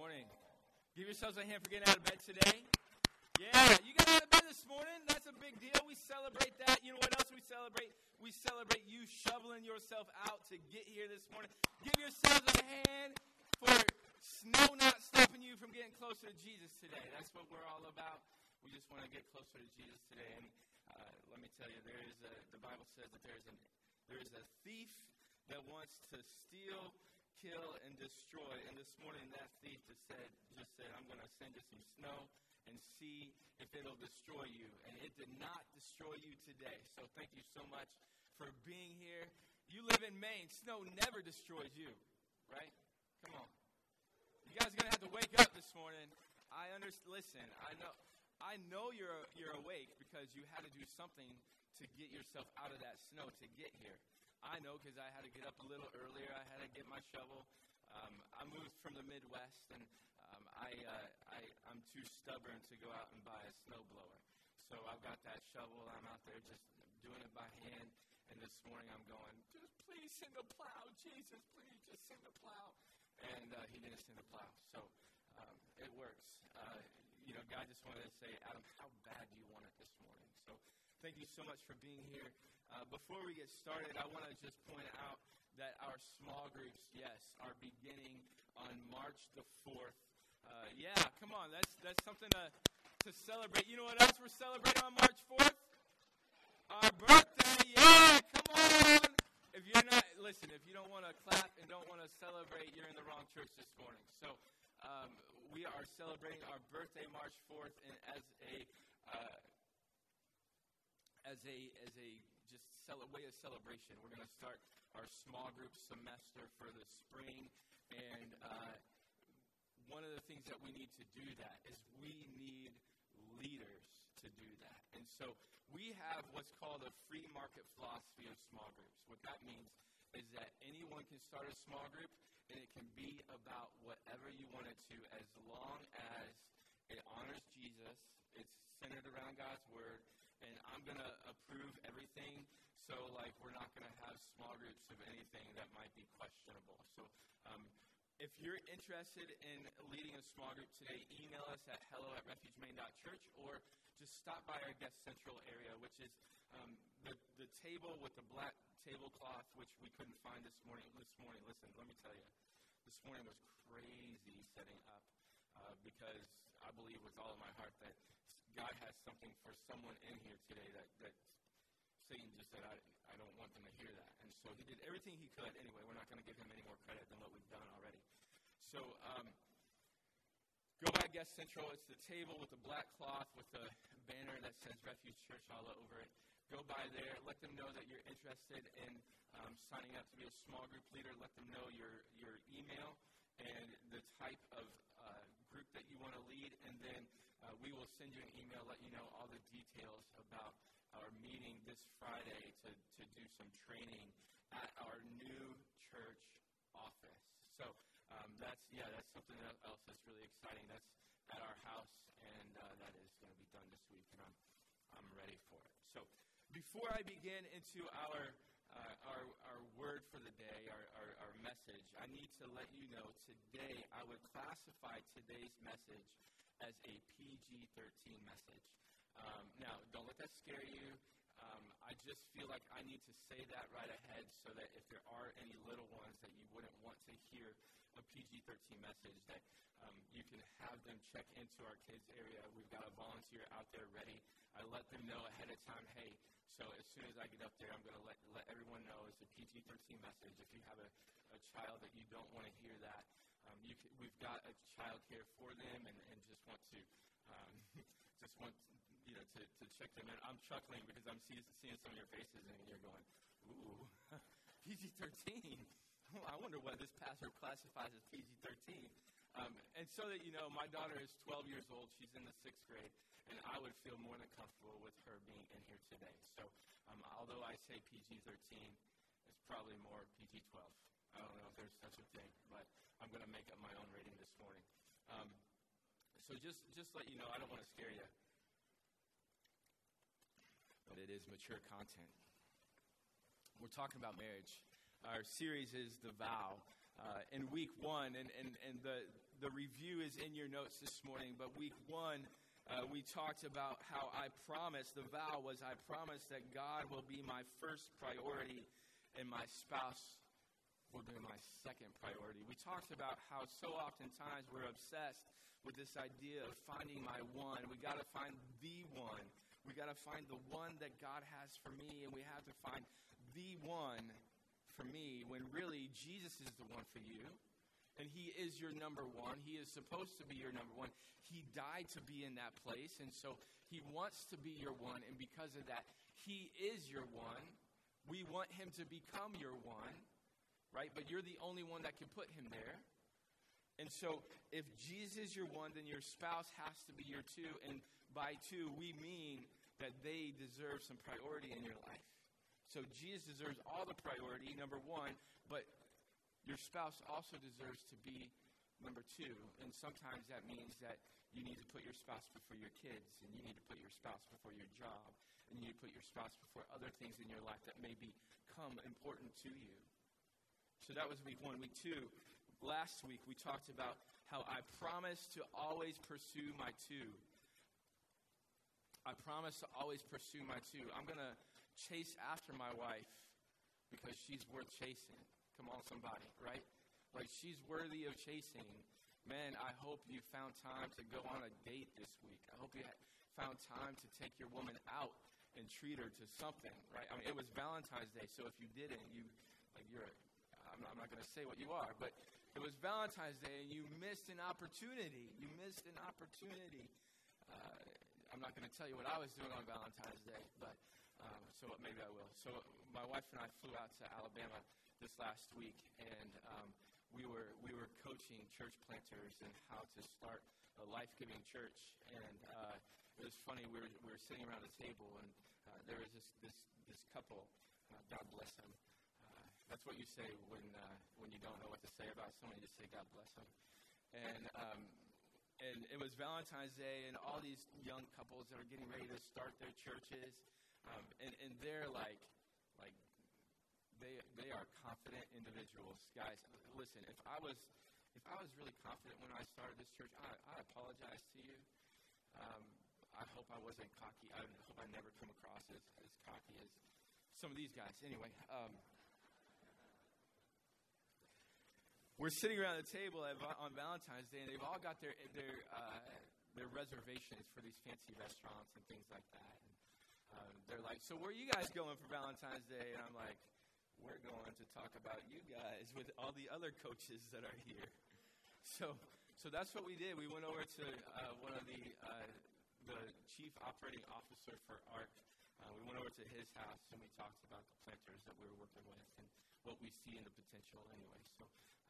morning. Give yourselves a hand for getting out of bed today. Yeah, you got out of bed this morning. That's a big deal. We celebrate that. You know what else we celebrate? We celebrate you shoveling yourself out to get here this morning. Give yourselves a hand for snow not stopping you from getting closer to Jesus today. That's what we're all about. We just want to get closer to Jesus today. And uh, let me tell you, there is a, the Bible says that there is, an, there is a thief that wants to steal, kill, and destroy. And this morning, that thief just said, just said, I'm going to send you some snow and see if it'll destroy you. And it did not destroy you today. So thank you so much for being here. You live in Maine. Snow never destroys you, right? Come on. You guys are going to have to wake up this morning. I understand. Listen, I know. I know you're you're awake because you had to do something to get yourself out of that snow to get here. I know because I had to get up a little earlier. I had to get my shovel. Um, I moved from the Midwest, and um, I, uh, I, I'm too stubborn to go out and buy a snowblower. So I've got that shovel. I'm out there just doing it by hand. And this morning I'm going, just please send a plow. Jesus, please just send a plow. And uh, he didn't send a plow. So um, it works. Uh, you know, God just wanted to say, Adam, how bad do you want it this morning? So thank you so much for being here. Uh, before we get started, I want to just point out that our small groups, yes, are beginning on March the 4th. Uh, yeah, come on, that's, that's something to, to celebrate. You know what else we're celebrating on March 4th? Our birthday, yeah, come on. If you're not, listen, if you don't want to clap and don't want to celebrate, you're in the wrong church this morning. So um, we are celebrating our birthday March 4th, and as a uh, as a as a just cel- way of celebration. We're going to start our small group semester for the spring, and uh, one of the things that we need to do that is we need leaders to do that. And so we have what's called a free market philosophy of small groups. What that means is that anyone can start a small group, and it can be about whatever you want it to, as long as it honors Jesus, it's centered around God's word, and I'm going to approve everything. So, like, we're not going to have small groups of anything that might be questionable. So, um, if you're interested in leading a small group today, email us at hello at refugemain.church or just stop by our guest central area, which is um, the, the table with the black tablecloth, which we couldn't find this morning. This morning, listen, let me tell you, this morning was crazy setting up uh, because I believe with all of my heart that God has something for someone in here today that, that Satan just said, I, I don't want them to hear that. And so he did everything he could. Anyway, we're not going to give him any more credit than what we've done already. So um, go by Guest Central. It's the table with the black cloth with the banner that says Refuge Church all over it. Go by there. Let them know that you're interested in um, signing up to be a small group leader. Let them know your, your email and the type of uh, group that you want to lead. And then uh, we will send you an email, let you know all the details about our meeting this Friday to, to do some training at our new church office. So um, that's yeah, that's something else that's really exciting. That's at our house, and uh, that is going to be done this week, and I'm I'm ready for it. So before I begin into our uh, our, our word for the day, our, our, our message, I need to let you know today I would classify today's message as a PG 13 message. Um, now, don't let that scare you. Um, I just feel like I need to say that right ahead so that if there are any little ones that you wouldn't want to hear a PG 13 message, that um, you can have them check into our kids area. We've got a volunteer out there ready. I let them know ahead of time, hey, so as soon as I get up there, I'm going to let, let everyone know it's a PG 13 message. If you have a, a child that you don't want to hear that, um, you can, we've got a child care for them and, and just want to um, just want you know to, to check them in. I'm chuckling because I'm see, seeing some of your faces and you're going, ooh, PG-13. I wonder what this pastor classifies as PG-13. Um, and so that you know, my daughter is 12 years old. She's in the sixth grade, and I would feel more than comfortable with her being in here today. So, um, although I say PG-13, it's probably more PG-12. I don't know if there's such a thing, but I'm going to make up my own rating this morning. Um, so just just let you know, I don't want to scare you, but it is mature content. We're talking about marriage. Our series is the vow. Uh, in week one, and, and, and the, the review is in your notes this morning, but week one, uh, we talked about how I promised, the vow was I promised that God will be my first priority and my spouse will be my second priority. We talked about how so oftentimes we're obsessed with this idea of finding my one. We got to find the one. We got to find the one that God has for me, and we have to find the one for me when really Jesus is the one for you. And he is your number one. He is supposed to be your number one. He died to be in that place, and so he wants to be your one. And because of that, he is your one. We want him to become your one, right? But you're the only one that can put him there. And so, if Jesus is your one, then your spouse has to be your two. And by two, we mean that they deserve some priority in your life. So, Jesus deserves all the priority, number one, but your spouse also deserves to be number two. And sometimes that means that you need to put your spouse before your kids, and you need to put your spouse before your job, and you need to put your spouse before other things in your life that may become important to you. So that was week one. Week two, last week we talked about how I promise to always pursue my two. I promise to always pursue my two. I'm going to chase after my wife because she's worth chasing. Come on, somebody, right? Like she's worthy of chasing. Man, I hope you found time to go on a date this week. I hope you found time to take your woman out and treat her to something, right? I mean, it was Valentine's Day, so if you didn't, you like you're. I'm not, I'm not going to say what you are, but it was Valentine's Day and you missed an opportunity. You missed an opportunity. Uh, I'm not going to tell you what I was doing on Valentine's Day, but um, so maybe I will. So my wife and I flew out to Alabama this last week, and um, we were we were coaching church planters and how to start a life giving church. And uh, it was funny. We were we were sitting around a table, and uh, there was this this this couple. Uh, God bless them. That's what you say when uh, when you don't know what to say about someone. You just say God bless them. And um, and it was Valentine's Day, and all these young couples that are getting ready to start their churches, um, and and they're like like they they are confident individuals, guys. Listen, if I was if I was really confident when I started this church, I, I apologize to you. Um, I hope I wasn't cocky. I hope I never come across as, as cocky as some of these guys. Anyway, um, we're sitting around the table at, on Valentine's Day, and they've all got their their uh, their reservations for these fancy restaurants and things like that. And, um, they're like, "So where are you guys going for Valentine's Day?" And I'm like, "We're going to talk about you guys with all the other coaches that are here." So, so that's what we did. We went over to uh, one of the uh, the chief operating officer for ARC. Uh, we went over to his house and we talked about the planters that we were working with and what we see in the potential anyway. So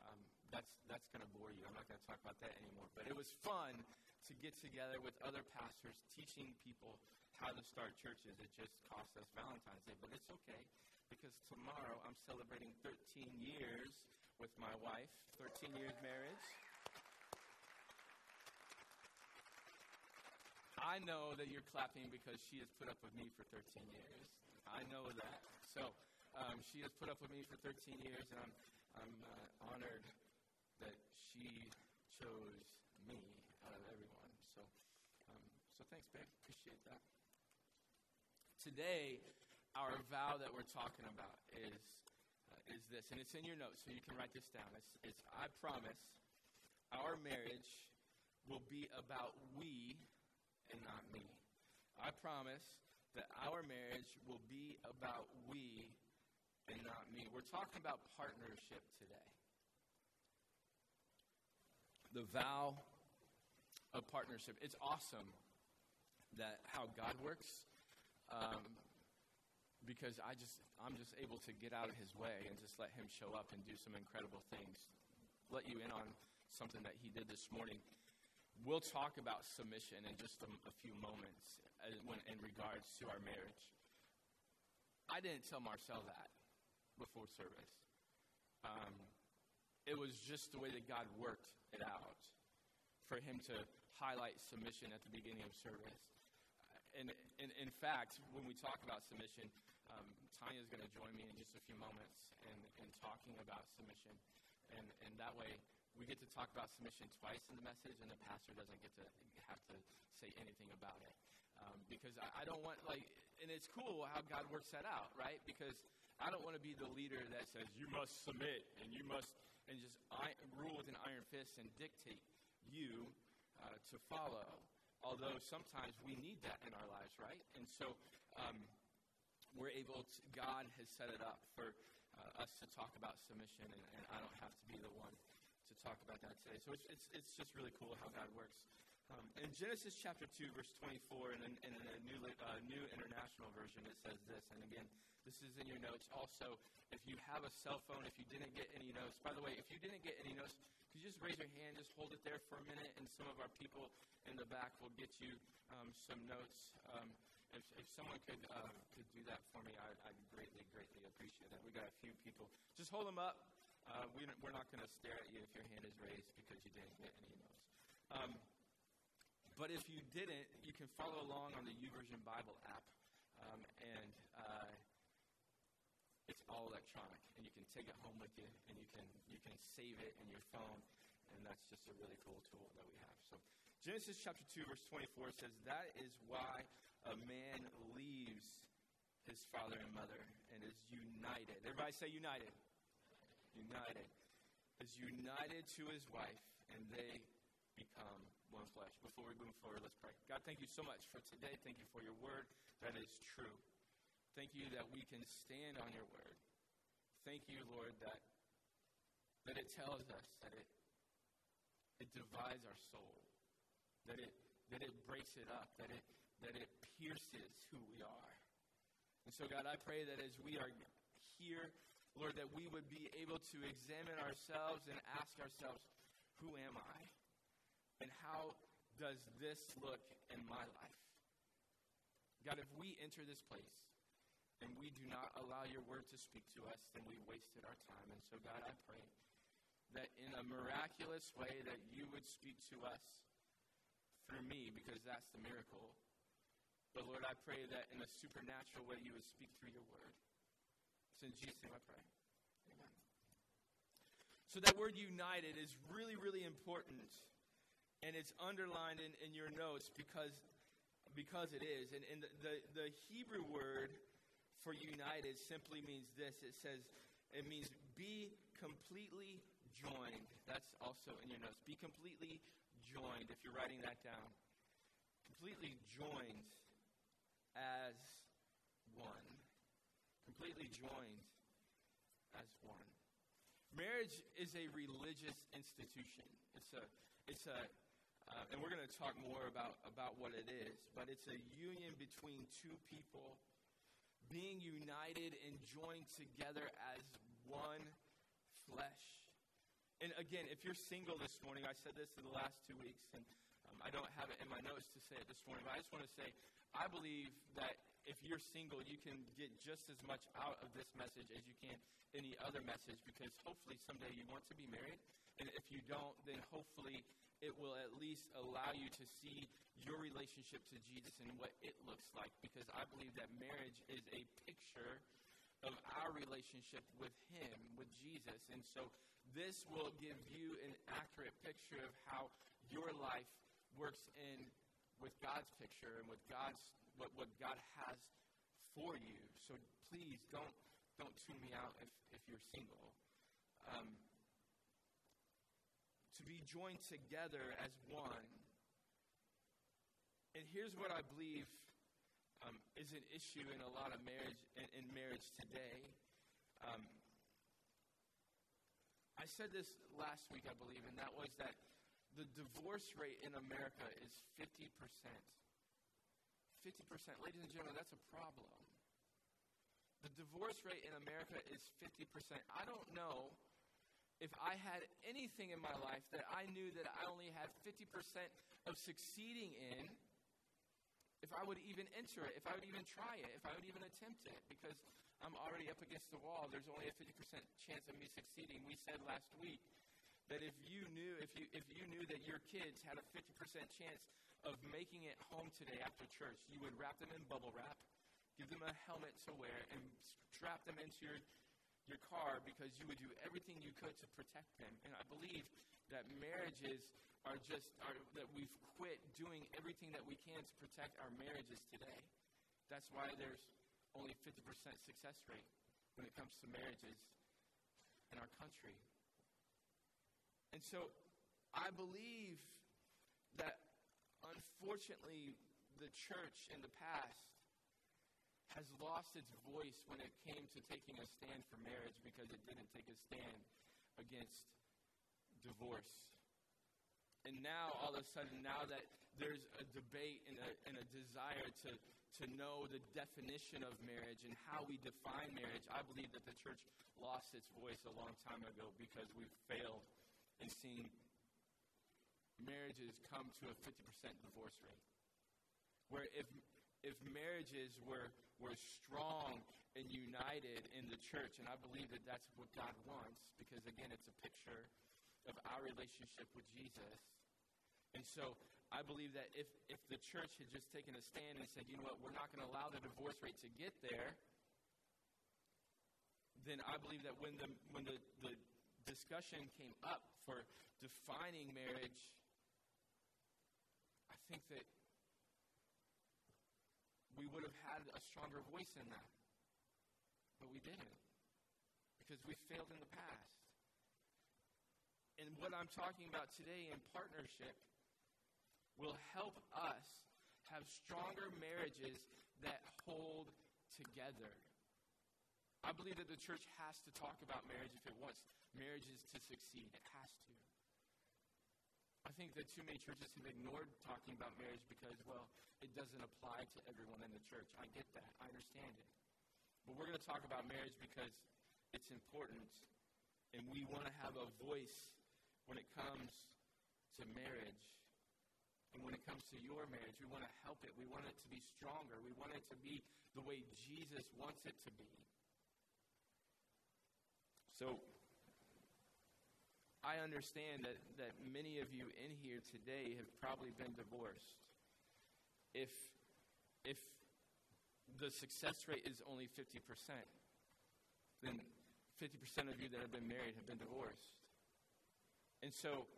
um, that's that's going to bore you. I'm not going to talk about that anymore. But it was fun to get together with other pastors teaching people how to start churches. It just cost us Valentine's Day, but it's okay because tomorrow I'm celebrating 13 years with my wife, 13 years marriage. I know that you're clapping because she has put up with me for 13 years. I know that. So um, she has put up with me for 13 years, and I'm I'm uh, honored that she chose me out of everyone. So, um, so thanks, babe. Appreciate that. Today, our vow that we're talking about is uh, is this, and it's in your notes, so you can write this down. It's, it's I promise our marriage will be about we and not me. I promise that our marriage will be about we and not me. We're talking about partnership today. The vow of partnership. It's awesome that how God works. Um, because I just I'm just able to get out of his way and just let him show up and do some incredible things. Let you in on something that he did this morning. We'll talk about submission in just a, a few moments uh, when, in regards to our marriage. I didn't tell Marcel that before service. Um, it was just the way that God worked it out for him to highlight submission at the beginning of service. And, and in fact, when we talk about submission, um, Tanya is going to join me in just a few moments in, in talking about submission. And, and that way, we get to talk about submission twice in the message, and the pastor doesn't get to have to say anything about it. Um, because I, I don't want, like, and it's cool how God works that out, right? Because I don't want to be the leader that says, you must submit and you must, and just I, rule with an iron fist and dictate you uh, to follow. Although sometimes we need that in our lives, right? And so um, we're able to, God has set it up for uh, us to talk about submission, and, and I don't have to be the one talk about that today. So it's, it's, it's just really cool how God works. Um, in Genesis chapter 2, verse 24, and in, in a new, uh, new international version, it says this. And again, this is in your notes. Also, if you have a cell phone, if you didn't get any notes, by the way, if you didn't get any notes, could you just raise your hand, just hold it there for a minute, and some of our people in the back will get you um, some notes. Um, if, if someone could uh, could do that for me, I'd, I'd greatly, greatly appreciate that. We got a few people. Just hold them up. Uh, we, are not going to stare at you if your hand is raised because you didn't get any notes. Um, but if you didn't, you can follow along on the YouVersion Bible app, um, and uh, it's all electronic, and you can take it home with you, and you can you can save it in your phone, and that's just a really cool tool that we have. So Genesis chapter two, verse twenty-four says, "That is why a man leaves his father and mother and is united." Everybody say united. United is united to his wife, and they become one flesh. Before we move forward, let's pray. God, thank you so much for today. Thank you for your word that is true. Thank you that we can stand on your word. Thank you, Lord, that that it tells us that it it divides our soul, that it that it breaks it up, that it that it pierces who we are. And so, God, I pray that as we are here, Lord, that we would be able to examine ourselves and ask ourselves, who am I? And how does this look in my life? God, if we enter this place and we do not allow your word to speak to us, then we wasted our time. And so, God, I pray that in a miraculous way that you would speak to us through me, because that's the miracle. But Lord, I pray that in a supernatural way you would speak through your word. It's in Jesus' name I pray. Amen. So that word united is really, really important and it's underlined in, in your notes because, because it is. And, and the, the, the Hebrew word for united simply means this it says, it means be completely joined. That's also in your notes. Be completely joined, if you're writing that down. Completely joined as one. Completely joined as one. Marriage is a religious institution. It's a, it's a, uh, and we're going to talk more about, about what it is, but it's a union between two people being united and joined together as one flesh. And again, if you're single this morning, I said this in the last two weeks, and um, I don't have it in my notes to say it this morning, but I just want to say I believe that if you're single, you can get just as much out of this message as you can any other message because hopefully someday you want to be married. And if you don't, then hopefully it will at least allow you to see your relationship to Jesus and what it looks like because I believe that marriage is a picture of our relationship with Him, with Jesus. And so this will give you an accurate picture of how your life works in with God's picture and with God's what, what God has for you. So please don't don't tune me out if, if you're single. Um, to be joined together as one. And here's what I believe um, is an issue in a lot of marriage in, in marriage today. Um, I said this last week, I believe, and that was that the divorce rate in America is 50%. 50%. Ladies and gentlemen, that's a problem. The divorce rate in America is 50%. I don't know if I had anything in my life that I knew that I only had 50% of succeeding in, if I would even enter it, if I would even try it, if I would even attempt it, because I'm already up against the wall. There's only a 50% chance of me succeeding. We said last week that if you knew if you if you knew that your kids had a 50% chance of making it home today after church, you would wrap them in bubble wrap, give them a helmet to wear, and strap them into your your car because you would do everything you could to protect them. And I believe that marriages are just are, that we've quit doing everything that we can to protect our marriages today. That's why there's only 50% success rate when it comes to marriages in our country. And so I believe that unfortunately the church in the past has lost its voice when it came to taking a stand for marriage because it didn't take a stand against divorce. And now, all of a sudden, now that there's a debate and a, and a desire to, to know the definition of marriage and how we define marriage, I believe that the church lost its voice a long time ago because we failed in seeing marriages come to a 50% divorce rate. Where if, if marriages were, were strong and united in the church, and I believe that that's what God wants, because again, it's a picture of our relationship with Jesus. And so I believe that if, if the church had just taken a stand and said, you know what, we're not going to allow the divorce rate to get there, then I believe that when the, when the, the discussion came up for defining marriage, think that we would have had a stronger voice in that. But we didn't because we failed in the past. And what I'm talking about today in partnership will help us have stronger marriages that hold together. I believe that the church has to talk about marriage if it wants marriages to succeed. It has to. I think that too many churches have ignored talking about marriage because, well, it doesn't apply to everyone in the church. I get that. I understand it. But we're going to talk about marriage because it's important, and we want to have a voice when it comes to marriage. And when it comes to your marriage, we want to help it. We want it to be stronger. We want it to be the way Jesus wants it to be. So, I understand that, that many of you in here today have probably been divorced. If, if the success rate is only 50%, then 50% of you that have been married have been divorced. And so,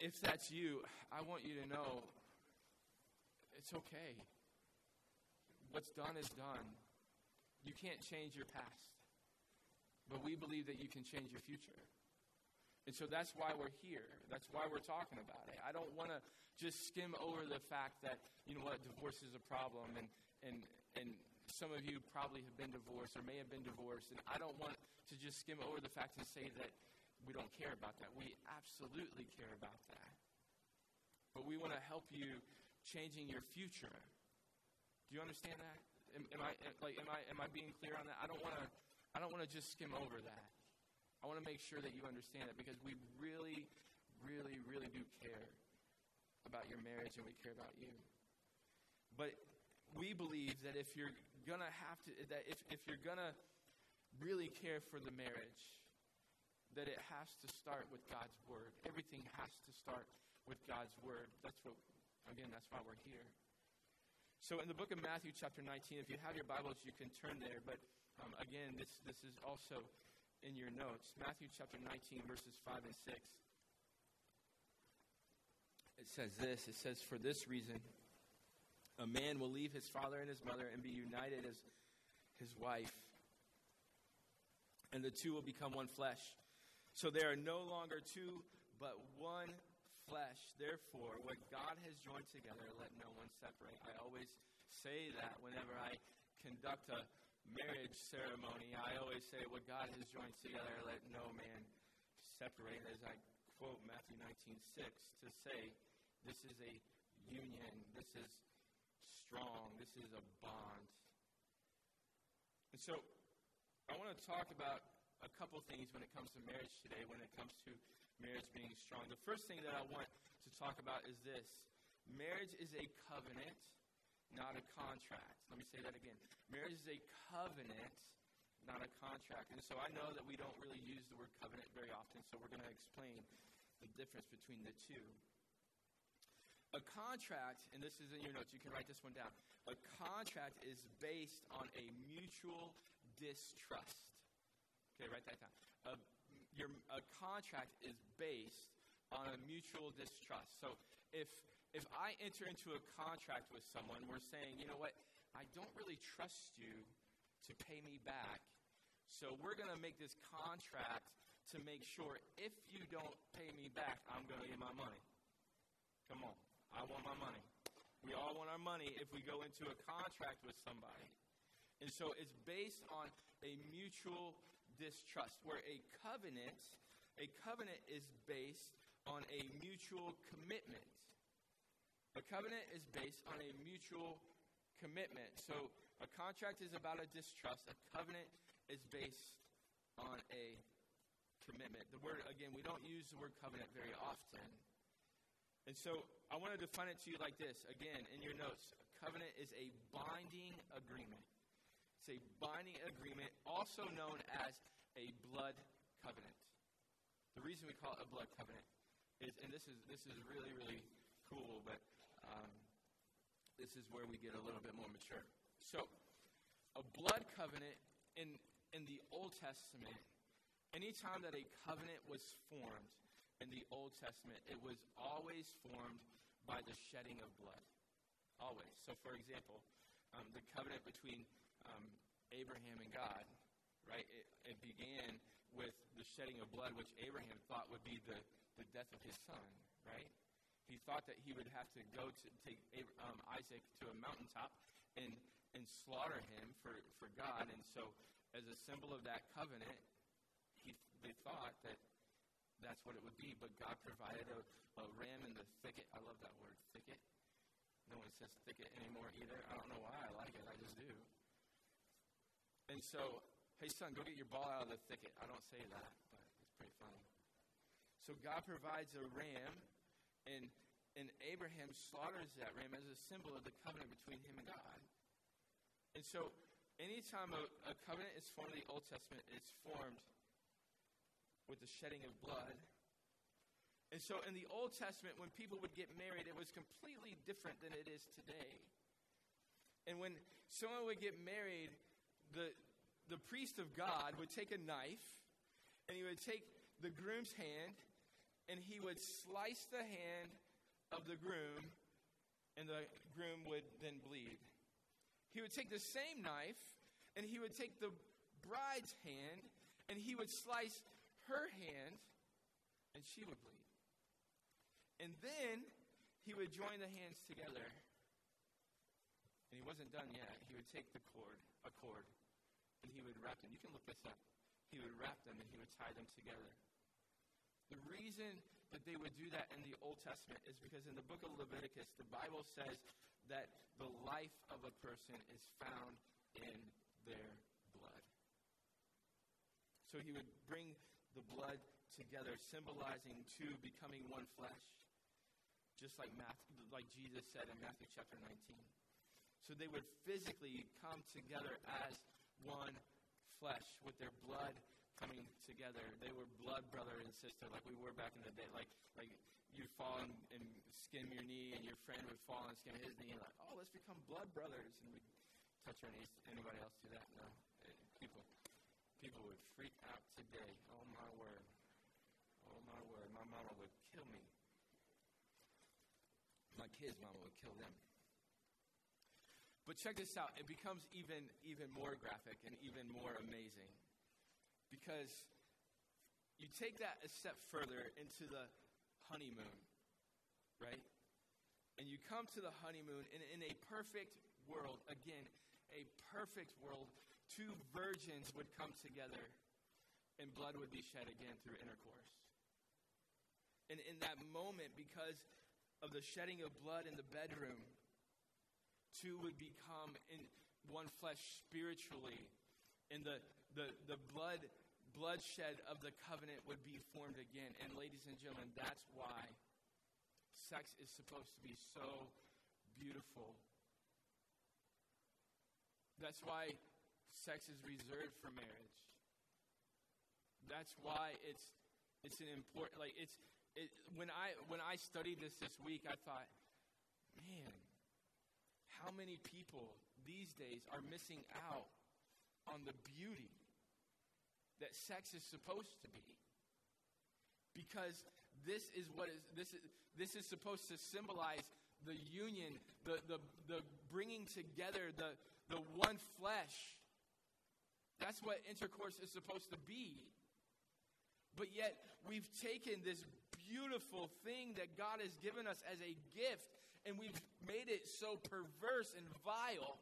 if that's you, I want you to know it's okay. What's done is done. You can't change your past, but we believe that you can change your future. And so that's why we're here. That's why we're talking about it. I don't want to just skim over the fact that, you know what, divorce is a problem and, and, and some of you probably have been divorced or may have been divorced. And I don't want to just skim over the fact and say that we don't care about that. We absolutely care about that. But we want to help you changing your future. Do you understand that? Am, am I like am I am I being clear on that? I don't want to I don't want to just skim over that. I want to make sure that you understand it because we really, really, really do care about your marriage and we care about you. But we believe that if you're gonna have to that if, if you're gonna really care for the marriage, that it has to start with God's Word. Everything has to start with God's Word. That's what, again, that's why we're here. So in the book of Matthew, chapter 19, if you have your Bibles, you can turn there. But um, again, this, this is also in your notes. Matthew, chapter 19, verses 5 and 6. It says this It says, For this reason, a man will leave his father and his mother and be united as his wife, and the two will become one flesh. So they are no longer two, but one flesh. Therefore, what God has joined together, let no one separate. I always say that whenever I conduct a marriage ceremony, I always say, what God has joined together, let no man separate. As I quote Matthew 19 6 to say, this is a union, this is strong, this is a bond. And so, I want to talk about a couple things when it comes to marriage today, when it comes to marriage being strong. The first thing that I want to talk about is this marriage is a covenant, not a contract. Let me say that again. Marriage is a covenant, not a contract. And so I know that we don't really use the word covenant very often, so we're going to explain the difference between the two. A contract, and this is in your notes, you can write this one down. A contract is based on a mutual distrust. Okay, write that down. Uh, your a contract is based on a mutual distrust. So if if I enter into a contract with someone, we're saying, you know what, I don't really trust you to pay me back. So we're going to make this contract to make sure if you don't pay me back, I'm going to get my money. Come on. I want my money. We all want our money if we go into a contract with somebody. And so it's based on a mutual distrust, where a covenant, a covenant is based on a mutual commitment. A covenant is based on a mutual commitment. So a contract is about a distrust. A covenant is based on a commitment. The word, again, we don't use the word covenant very often. And so I want to define it to you like this. Again, in your notes, a covenant is a binding agreement. It's a binding agreement, also known as a blood covenant. The reason we call it a blood covenant is, and this is this is really really cool, but um, this is where we get a little bit more mature. So, a blood covenant in, in the Old Testament, anytime that a covenant was formed in the Old Testament, it was always formed by the shedding of blood. Always. So, for example, um, the covenant between um, Abraham and God, right, it, it began with the shedding of blood, which Abraham thought would be the, the death of his son, right? He thought that he would have to go to take um, Isaac to a mountaintop and and slaughter him for, for God. And so, as a symbol of that covenant, he, they thought that that's what it would be. But God provided a, a ram in the thicket. I love that word, thicket. No one says thicket anymore either. I don't know why I like it. I just do. And so, hey, son, go get your ball out of the thicket. I don't say that, but it's pretty funny. So, God provides a ram and, and Abraham slaughters that ram as a symbol of the covenant between him and God. And so, anytime a, a covenant is formed in the Old Testament, it's formed with the shedding of blood. And so, in the Old Testament, when people would get married, it was completely different than it is today. And when someone would get married, the, the priest of God would take a knife and he would take the groom's hand and he would slice the hand of the groom, and the groom would then bleed. He would take the same knife, and he would take the bride's hand, and he would slice her hand, and she would bleed. And then he would join the hands together. And he wasn't done yet. He would take the cord, a cord, and he would wrap them. You can look this up. He would wrap them and he would tie them together. The reason that they would do that in the Old Testament is because in the book of Leviticus, the Bible says that the life of a person is found in their blood. So he would bring the blood together, symbolizing two becoming one flesh, just like, Matthew, like Jesus said in Matthew chapter 19. So they would physically come together as one flesh with their blood coming together. They were blood brother and sister, like we were back in the day. Like like you'd fall and, and skim your knee, and your friend would fall and skim his knee. And like, oh, let's become blood brothers, and we touch our knees. Anybody else do that? No. It, people people would freak out today. Oh my word. Oh my word. My mama would kill me. My kids' mama would kill them. But check this out. It becomes even even more graphic and even more amazing because you take that a step further into the honeymoon, right? And you come to the honeymoon, and in a perfect world, again, a perfect world, two virgins would come together, and blood would be shed again through intercourse. And in that moment, because of the shedding of blood in the bedroom, two would become in one flesh spiritually. And the, the, the blood bloodshed of the covenant would be formed again. And, ladies and gentlemen, that's why sex is supposed to be so beautiful. That's why sex is reserved for marriage. That's why it's it's an important like it's it, when I when I studied this this week, I thought, man, how many people these days are missing out on the beauty that sex is supposed to be. because this is what is this is this is supposed to symbolize the union, the the, the bringing together, the the one flesh. That's what intercourse is supposed to be. But yet, we've taken this beautiful thing that God has given us as a gift and we've made it so perverse and vile.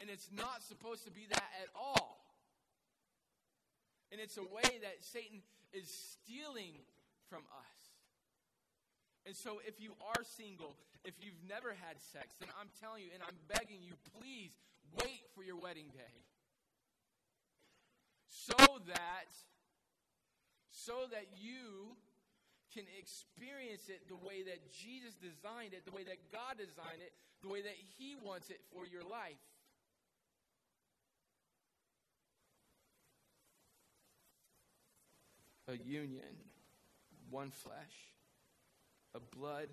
And it's not supposed to be that at all. And it's a way that Satan is stealing from us. And so, if you are single, if you've never had sex, then I'm telling you and I'm begging you, please wait for your wedding day. So that so that you can experience it the way that Jesus designed it, the way that God designed it, the way that He wants it for your life. A union, one flesh, a blood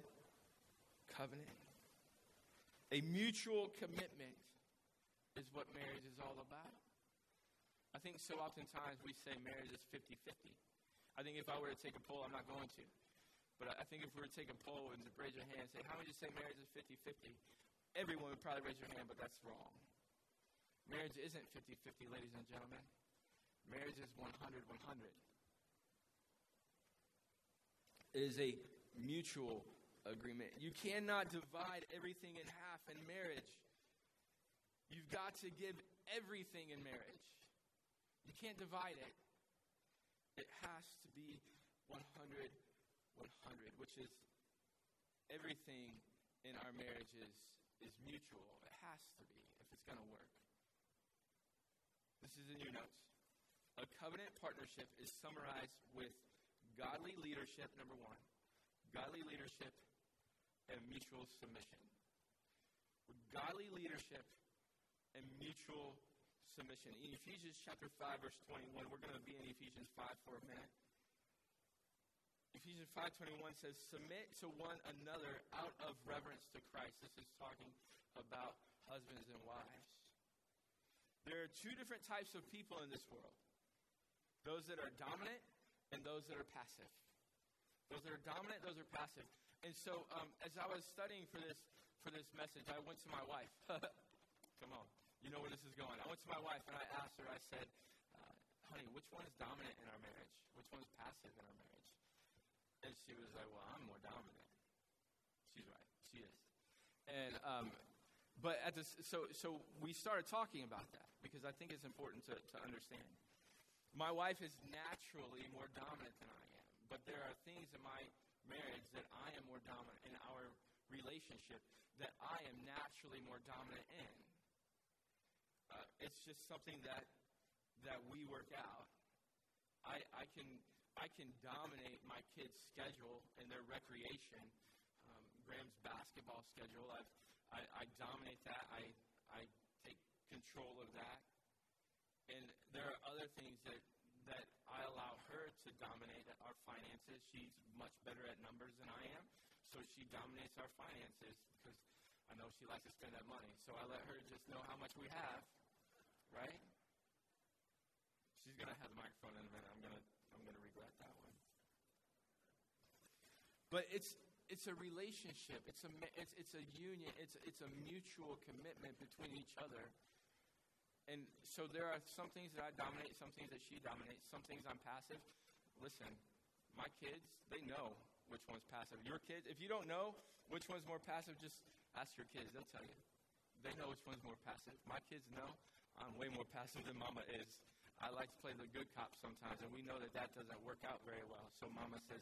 covenant, a mutual commitment is what marriage is all about. I think so oftentimes we say marriage is 50 50. I think if I were to take a poll, I'm not going to. But I think if we were to take a poll and raise your hand and say, how would you say marriage is 50 50? Everyone would probably raise your hand, but that's wrong. Marriage isn't 50 50, ladies and gentlemen. Marriage is 100 100. It is a mutual agreement. You cannot divide everything in half in marriage. You've got to give everything in marriage. You can't divide it. It has to be 100 100, which is everything in our marriages is mutual. It has to be if it's going to work. This is in your notes. A covenant partnership is summarized with godly leadership, number one, godly leadership and mutual submission. Godly leadership and mutual submission. In Ephesians chapter 5, verse 21, we're going to be in Ephesians 5 for a minute. Ephesians 5:21 says, "Submit to one another out of reverence to Christ." This is talking about husbands and wives. There are two different types of people in this world. Those that are dominant and those that are passive. Those that are dominant, those are passive. And so, um, as I was studying for this for this message, I went to my wife. Come on. You know where this is going. I went to my wife and I asked her, I said, uh, honey, which one is dominant in our marriage? Which one is passive in our marriage? And she was like, well, I'm more dominant. She's right. She is. And, um, but at this, so, so we started talking about that because I think it's important to, to understand. My wife is naturally more dominant than I am, but there are things in my marriage that I am more dominant in our relationship that I am naturally more dominant in uh, it's just something that that we work out. I, I can I can dominate my kids' schedule and their recreation. Um, Graham's basketball schedule, I've, I, I dominate that. I I take control of that. And there are other things that that I allow her to dominate our finances. She's much better at numbers than I am, so she dominates our finances because I know she likes to spend that money. So I let her just know how much we have, right? She's gonna have the microphone in a minute. I'm gonna I'm gonna regret that one. But it's it's a relationship. It's a it's it's a union. It's it's a mutual commitment between each other. And so there are some things that I dominate, some things that she dominates, some things I'm passive. Listen, my kids, they know which one's passive. Your kids, if you don't know which one's more passive, just ask your kids. They'll tell you. They know which one's more passive. My kids know. I'm way more passive than Mama is. I like to play the good cop sometimes, and we know that that doesn't work out very well. So Mama says,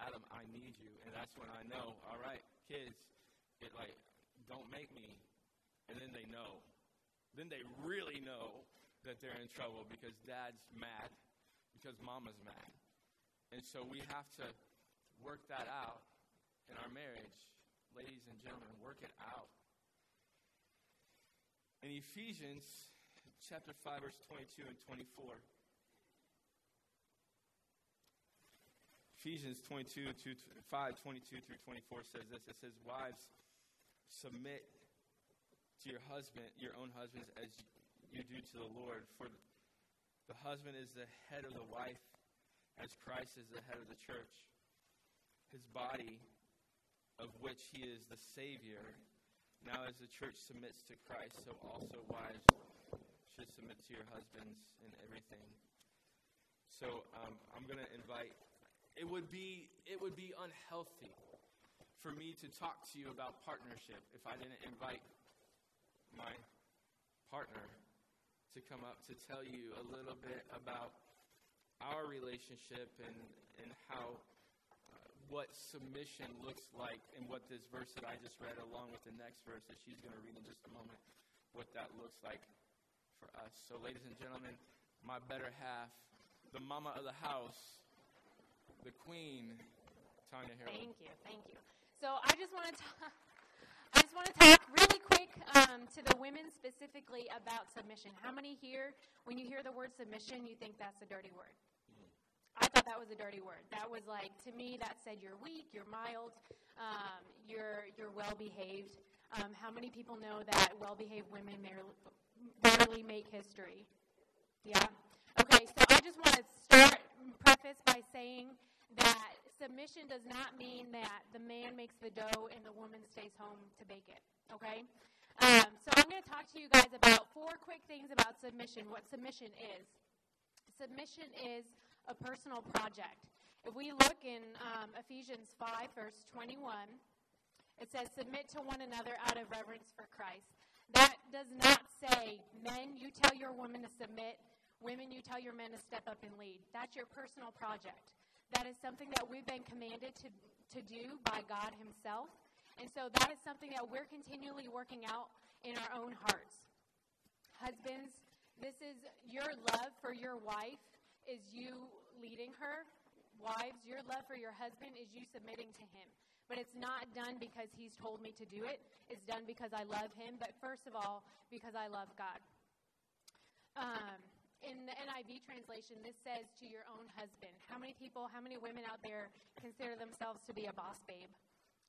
Adam, I need you. And that's when I know, all right, kids, it like, don't make me. And then they know. Then they really know that they're in trouble because dad's mad, because mama's mad. And so we have to work that out in our marriage. Ladies and gentlemen, work it out. In Ephesians chapter 5, verse 22 and 24. Ephesians 22, 5, 22 through 24 says this. It says, Wives, submit to your husband, your own husbands, as you do to the Lord. For the husband is the head of the wife, as Christ is the head of the church, his body, of which he is the Savior. Now, as the church submits to Christ, so also wives should submit to your husbands in everything. So um, I'm going to invite. It would be it would be unhealthy for me to talk to you about partnership if I didn't invite my partner to come up to tell you a little bit about our relationship and, and how uh, what submission looks like and what this verse that I just read, along with the next verse that she's going to read in just a moment, what that looks like for us. So, ladies and gentlemen, my better half, the mama of the house, the queen, Tanya Harold. Thank you, thank you. So I just want to talk. Just want to talk really quick um, to the women specifically about submission. How many here, when you hear the word submission, you think that's a dirty word? I thought that was a dirty word. That was like to me that said you're weak, you're mild, um, you're you're well behaved. Um, how many people know that well behaved women rarely make history? Yeah. Okay, so I just want to start preface by saying that submission does not mean that the man makes the dough and the woman stays home to bake it. Okay. Um, so I'm going to talk to you guys about four quick things about submission. What submission is. Submission is a personal project. If we look in um, Ephesians 5, verse 21, it says, Submit to one another out of reverence for Christ. That does not say, Men, you tell your women to submit, women, you tell your men to step up and lead. That's your personal project. That is something that we've been commanded to, to do by God Himself. And so that is something that we're continually working out in our own hearts. Husbands, this is your love for your wife is you leading her. Wives, your love for your husband is you submitting to him. But it's not done because he's told me to do it. It's done because I love him, but first of all, because I love God. Um, in the NIV translation, this says to your own husband. How many people, how many women out there consider themselves to be a boss babe?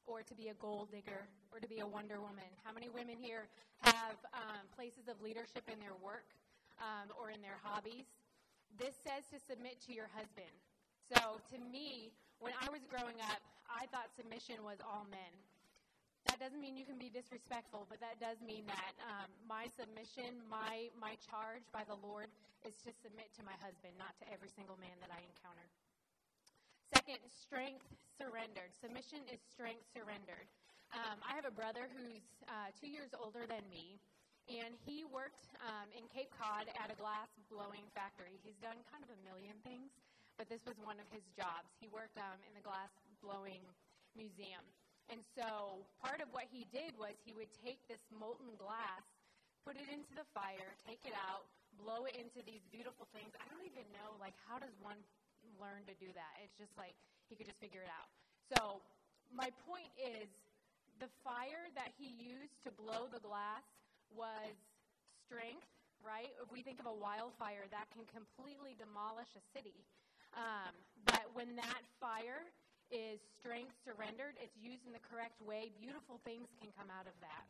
Or to be a gold digger, or to be a Wonder Woman? How many women here have um, places of leadership in their work um, or in their hobbies? this says to submit to your husband. So to me, when I was growing up, I thought submission was all men. That doesn't mean you can be disrespectful, but that does mean that um, my submission, my my charge by the Lord, is to submit to my husband, not to every single man that I encounter. Second, strength surrendered. Submission is strength surrendered. Um, I have a brother who's uh, two years older than me, and he worked um, in Cape Cod at a glass blowing factory. He's done kind of a million things, but this was one of his jobs. He worked um, in the glass blowing museum. And so part of what he did was he would take this molten glass, put it into the fire, take it out, blow it into these beautiful things. I don't even know, like, how does one learn to do that? It's just like he could just figure it out. So my point is the fire that he used to blow the glass was strength, right? If we think of a wildfire, that can completely demolish a city. Um, but when that fire is strength surrendered, it's used in the correct way, beautiful things can come out of that.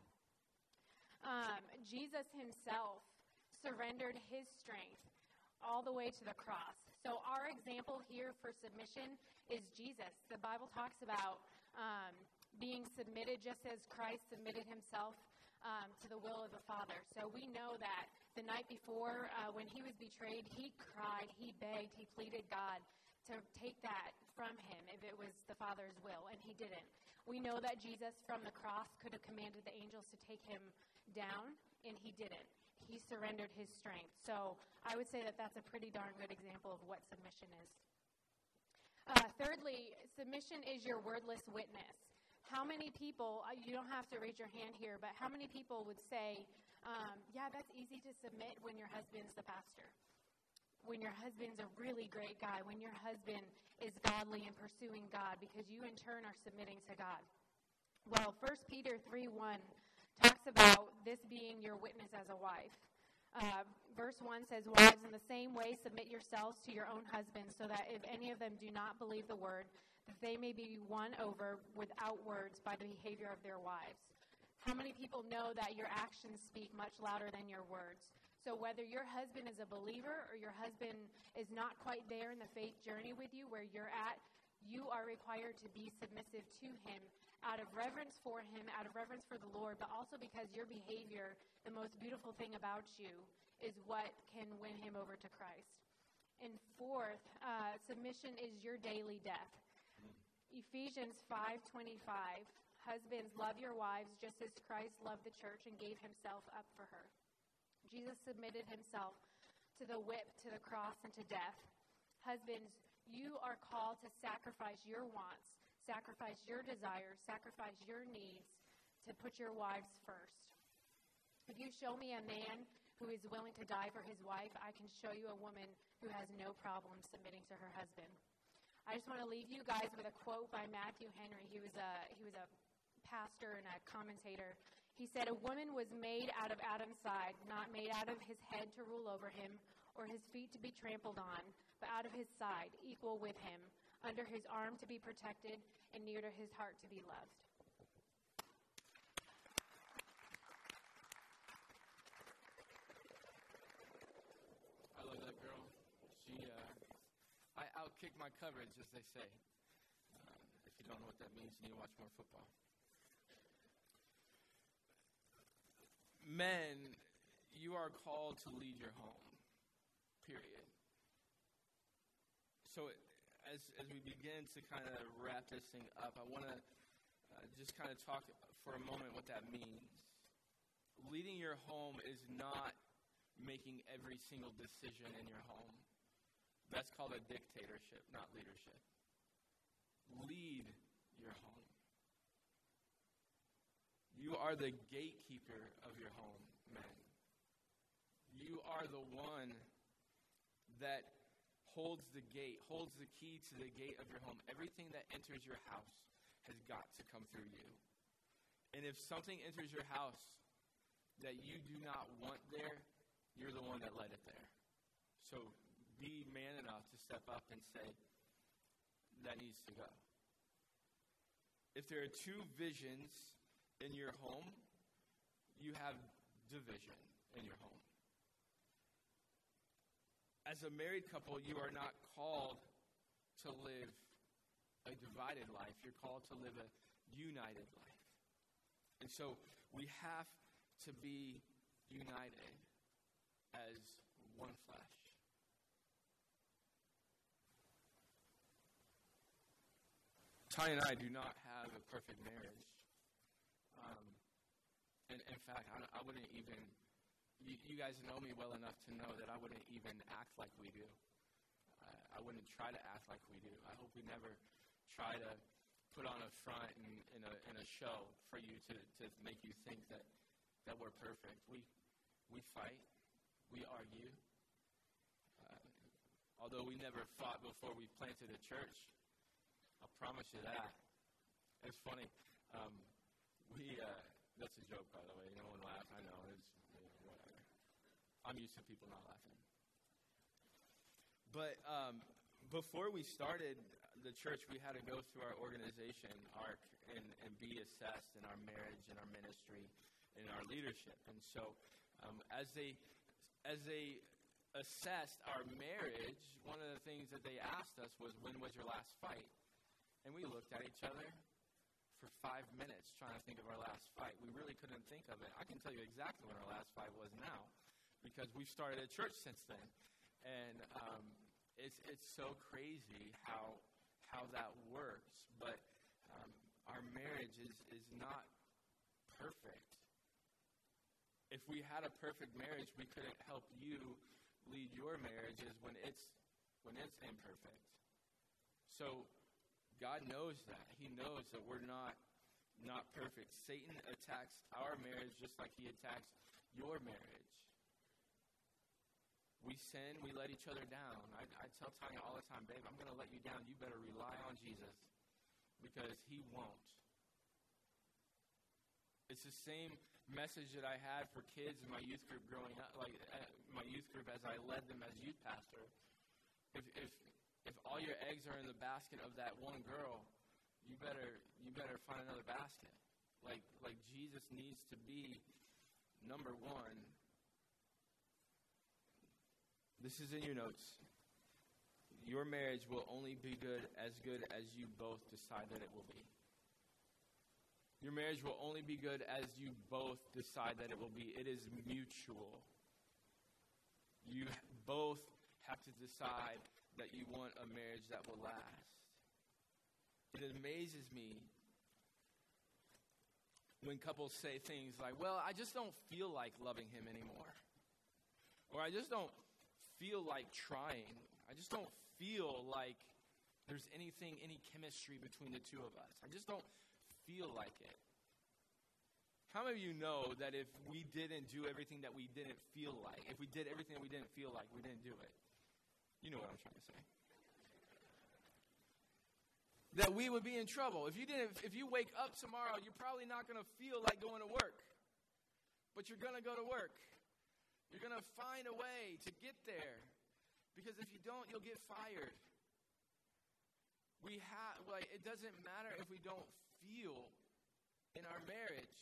Um, Jesus himself surrendered his strength all the way to the cross. So, our example here for submission is Jesus. The Bible talks about um, being submitted just as Christ submitted himself um, to the will of the Father. So we know that the night before, uh, when he was betrayed, he cried, he begged, he pleaded God to take that from him if it was the Father's will, and he didn't. We know that Jesus from the cross could have commanded the angels to take him down, and he didn't. He surrendered his strength. So I would say that that's a pretty darn good example of what submission is. Uh, thirdly, submission is your wordless witness how many people, uh, you don't have to raise your hand here, but how many people would say, um, yeah, that's easy to submit when your husband's the pastor? When your husband's a really great guy, when your husband is godly and pursuing God, because you in turn are submitting to God. Well, 1 Peter 3 1 talks about this being your witness as a wife. Uh, verse 1 says, Wives, in the same way, submit yourselves to your own husbands, so that if any of them do not believe the word, that they may be won over without words by the behavior of their wives. How many people know that your actions speak much louder than your words? So, whether your husband is a believer or your husband is not quite there in the faith journey with you where you're at, you are required to be submissive to him out of reverence for him, out of reverence for the Lord, but also because your behavior, the most beautiful thing about you, is what can win him over to Christ. And fourth, uh, submission is your daily death. Ephesians 5:25 Husbands love your wives just as Christ loved the church and gave himself up for her. Jesus submitted himself to the whip, to the cross, and to death. Husbands, you are called to sacrifice your wants, sacrifice your desires, sacrifice your needs to put your wives first. If you show me a man who is willing to die for his wife, I can show you a woman who has no problem submitting to her husband. I just want to leave you guys with a quote by Matthew Henry. He was a he was a pastor and a commentator he said, A woman was made out of Adam's side, not made out of his head to rule over him, or his feet to be trampled on, but out of his side, equal with him, under his arm to be protected, and near to his heart to be loved. I love that girl. She, uh, I outkick my coverage, as they say. Um, if you don't know what that means, you need to watch more football. Men, you are called to lead your home. Period. So, as, as we begin to kind of wrap this thing up, I want to uh, just kind of talk for a moment what that means. Leading your home is not making every single decision in your home. That's called a dictatorship, not leadership. Lead your home. You are the gatekeeper of your home, men. You are the one that holds the gate, holds the key to the gate of your home. Everything that enters your house has got to come through you. And if something enters your house that you do not want there, you're the one that led it there. So be man enough to step up and say, that needs to go. If there are two visions in your home, you have division in your home. As a married couple, you are not called to live a divided life. You're called to live a united life. And so we have to be united as one flesh. Ty and I do not have a perfect marriage. And in fact, I, I wouldn't even, you, you, guys know me well enough to know that I wouldn't even act like we do. I, I wouldn't try to act like we do. I hope we never try to put on a front in, in, a, in a show for you to, to make you think that, that we're perfect. We, we fight, we argue. Uh, although we never fought before we planted a church, I'll promise you that. It's funny. Um, we, uh, that's a joke, by the way. No one laughed. I know. It's whatever. I'm used to people not laughing. But um, before we started the church, we had to go through our organization ARC and, and be assessed in our marriage and our ministry and our leadership. And so, um, as they as they assessed our marriage, one of the things that they asked us was, "When was your last fight?" And we looked at each other for five minutes trying to think of our last fight. We really couldn't think of it. I can tell you exactly when our last fight was now because we've started a church since then. And um, it's, it's so crazy how, how that works. But um, our marriage is, is not perfect. If we had a perfect marriage, we couldn't help you lead your marriages when it's, when it's imperfect. So God knows that. He knows that we're not not perfect. Satan attacks our marriage just like he attacks your marriage. We sin, we let each other down. I, I tell Tanya all the time, babe, I'm going to let you down. You better rely on Jesus because he won't. It's the same message that I had for kids in my youth group growing up, like uh, my youth group as I led them as youth pastor. If, if if all your eggs are in the basket of that one girl, you better you better find another basket. Like like Jesus needs to be number one This is in your notes. Your marriage will only be good as good as you both decide that it will be. Your marriage will only be good as you both decide that it will be. It is mutual. You both have to decide that you want a marriage that will last. It amazes me when couples say things like, Well, I just don't feel like loving him anymore. Or I just don't feel like trying. I just don't feel like there's anything, any chemistry between the two of us. I just don't feel like it. How many of you know that if we didn't do everything that we didn't feel like, if we did everything that we didn't feel like, we didn't do it? You know what I'm trying to say. That we would be in trouble. If you didn't if you wake up tomorrow, you're probably not going to feel like going to work. But you're going to go to work. You're going to find a way to get there. Because if you don't, you'll get fired. We have like it doesn't matter if we don't feel in our marriage.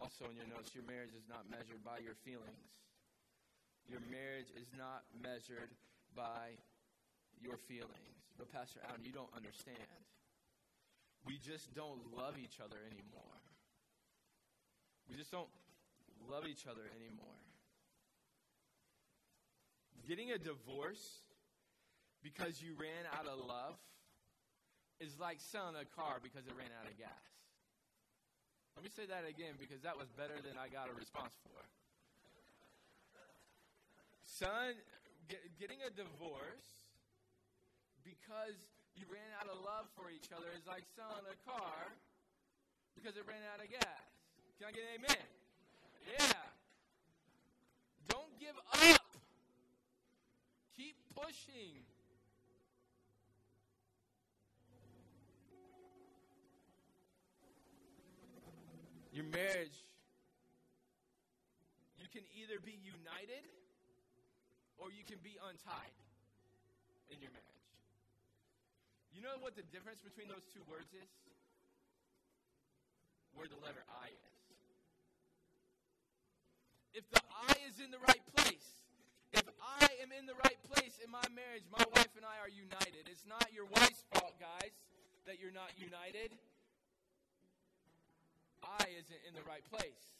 Also, in your notes, your marriage is not measured by your feelings. Your marriage is not measured by your feelings. But, Pastor Allen, you don't understand. We just don't love each other anymore. We just don't love each other anymore. Getting a divorce because you ran out of love is like selling a car because it ran out of gas. Let me say that again because that was better than I got a response for. Son, get, getting a divorce because you ran out of love for each other is like selling a car because it ran out of gas. Can I get an amen? Yeah. Don't give up. Keep pushing. Your marriage, you can either be united or you can be untied in your marriage. You know what the difference between those two words is? Where the letter I is. If the I is in the right place, if I am in the right place in my marriage, my wife and I are united. It's not your wife's fault, guys, that you're not united. I isn't in the right place.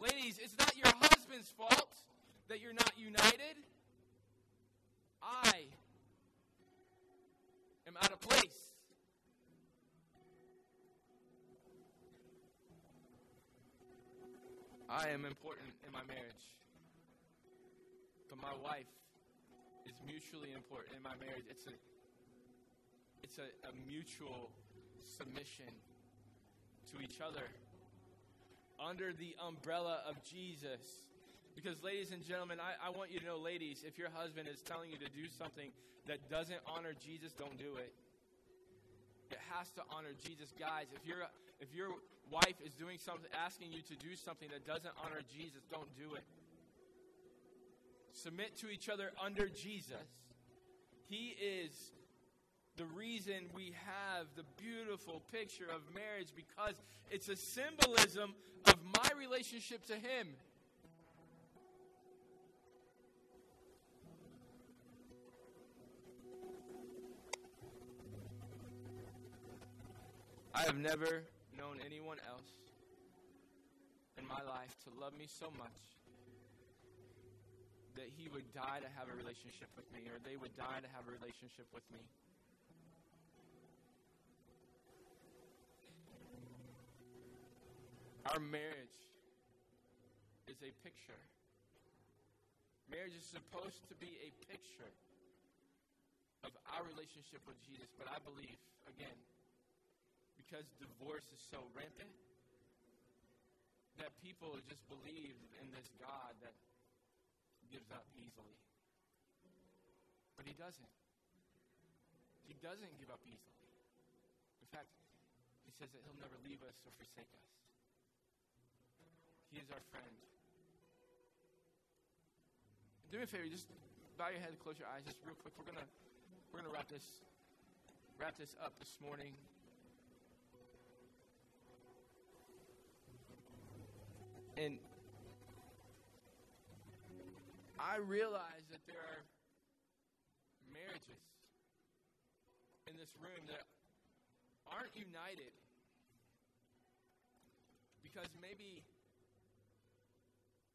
Ladies, it's not your husband's fault that you're not united. I am out of place. I am important in my marriage. But my wife is mutually important in my marriage. It's a it's a, a mutual submission to each other under the umbrella of Jesus. Because, ladies and gentlemen, I, I, want you to know, ladies, if your husband is telling you to do something that doesn't honor Jesus, don't do it. It has to honor Jesus. Guys, if, you if your wife is doing something, asking you to do something that doesn't honor Jesus, don't do it. Submit to each other under Jesus. He is the reason we have the beautiful picture of marriage because it's a symbolism my relationship to Him. I have never known anyone else in my life to love me so much that he would die to have a relationship with me or they would die to have a relationship with me. Our marriage is a picture. Marriage is supposed to be a picture of our relationship with Jesus. But I believe, again, because divorce is so rampant, that people just believe in this God that gives up easily. But he doesn't. He doesn't give up easily. In fact, he says that he'll never leave us or forsake us. He is our friend. Do me a favor, just bow your head, and close your eyes, just real quick. We're gonna we're gonna wrap this wrap this up this morning. and I realize that there are marriages in this room that aren't united because maybe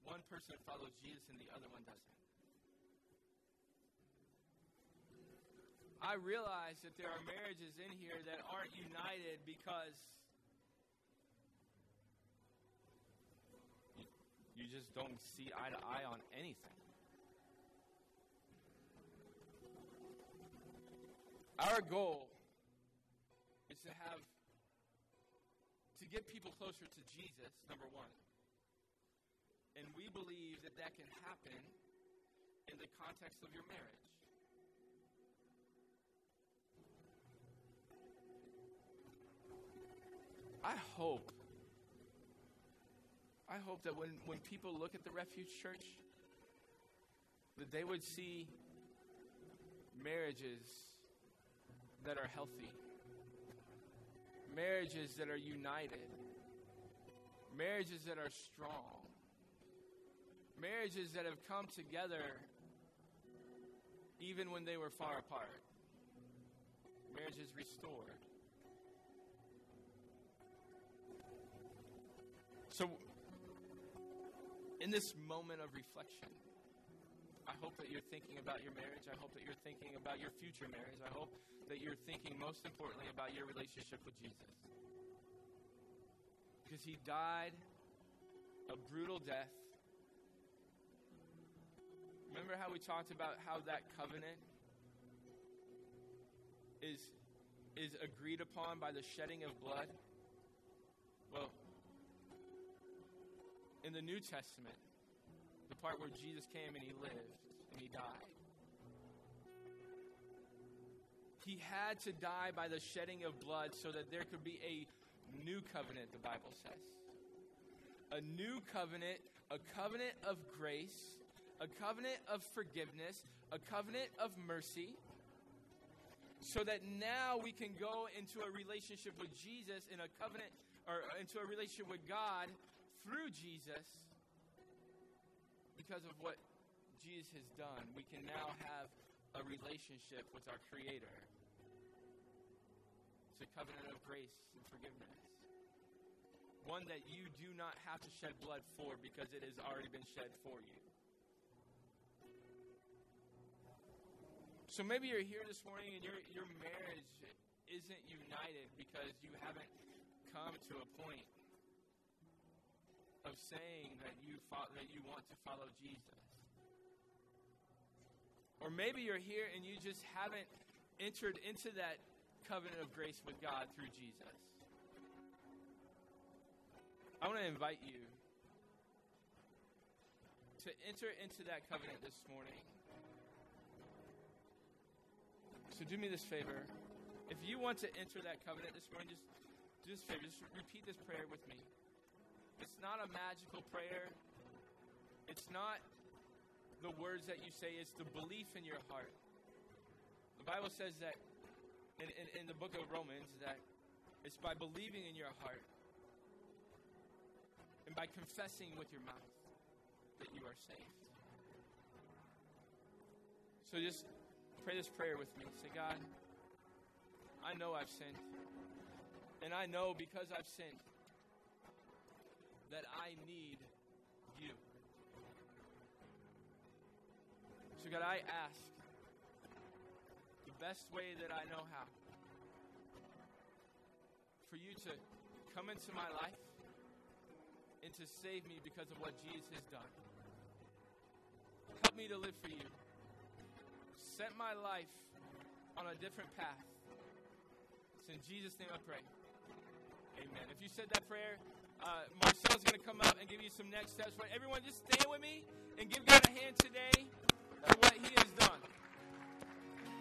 one person follows Jesus and the other one doesn't. I realize that there are marriages in here that aren't united because you, just don't see eye to eye on anything. Our goal is to have to get people closer to Jesus, number one. And we believe that that can happen in the context of your marriage. I hope, I hope that when, when people look at the Refuge Church, that they would see marriages that are healthy, marriages that are united, marriages that are strong, marriages that have come together even when they were far apart, marriages restored. So, in this moment of reflection, I hope that you're thinking about your marriage. I hope that you're thinking about your future marriage. I hope that you're thinking, most importantly, about your relationship with Jesus. Because he died a brutal death. Remember how we talked about how that covenant is, is agreed upon by the shedding of blood? Well, in the New Testament, the part where Jesus came and he lived and he died. He had to die by the shedding of blood so that there could be a new covenant, the Bible says. A new covenant, a covenant of grace, a covenant of forgiveness, a covenant of mercy, so that now we can go into a relationship with Jesus in a covenant or into a relationship with God through Jesus, because of what Jesus has done, we can now have a relationship with our Creator. It's a covenant of grace and forgiveness. One that you do not have to shed blood for because it has already been shed for you. So maybe you're here this morning and your, your marriage isn't united because you haven't come to a point of saying that you fo- that you want to follow Jesus. Or maybe you're here and you just haven't entered into that covenant of grace with God through Jesus. I want to invite you to enter into that covenant this morning. So do me this favor. If you want to enter that covenant this morning, just do this favor. Just repeat this prayer with me. It's not a magical prayer. It's not the words that you say, it's the belief in your heart. The Bible says that in, in, in, the book of Romans that it's by believing in your heart and by confessing with your mouth that you are saved. So just pray this prayer with me. Say, God, I know I've sinned. And I know because I've sinned that I need you. So, God, I ask the best way that I know how for you to come into my life and to save me because of what Jesus has done. Help me to live for you. Set my life on a different path. It's in Jesus' name I pray. Amen. If you said that prayer, uh, Marcel's going to come up and give you some next steps. But everyone, just stand with me and give God a hand today for what he has done.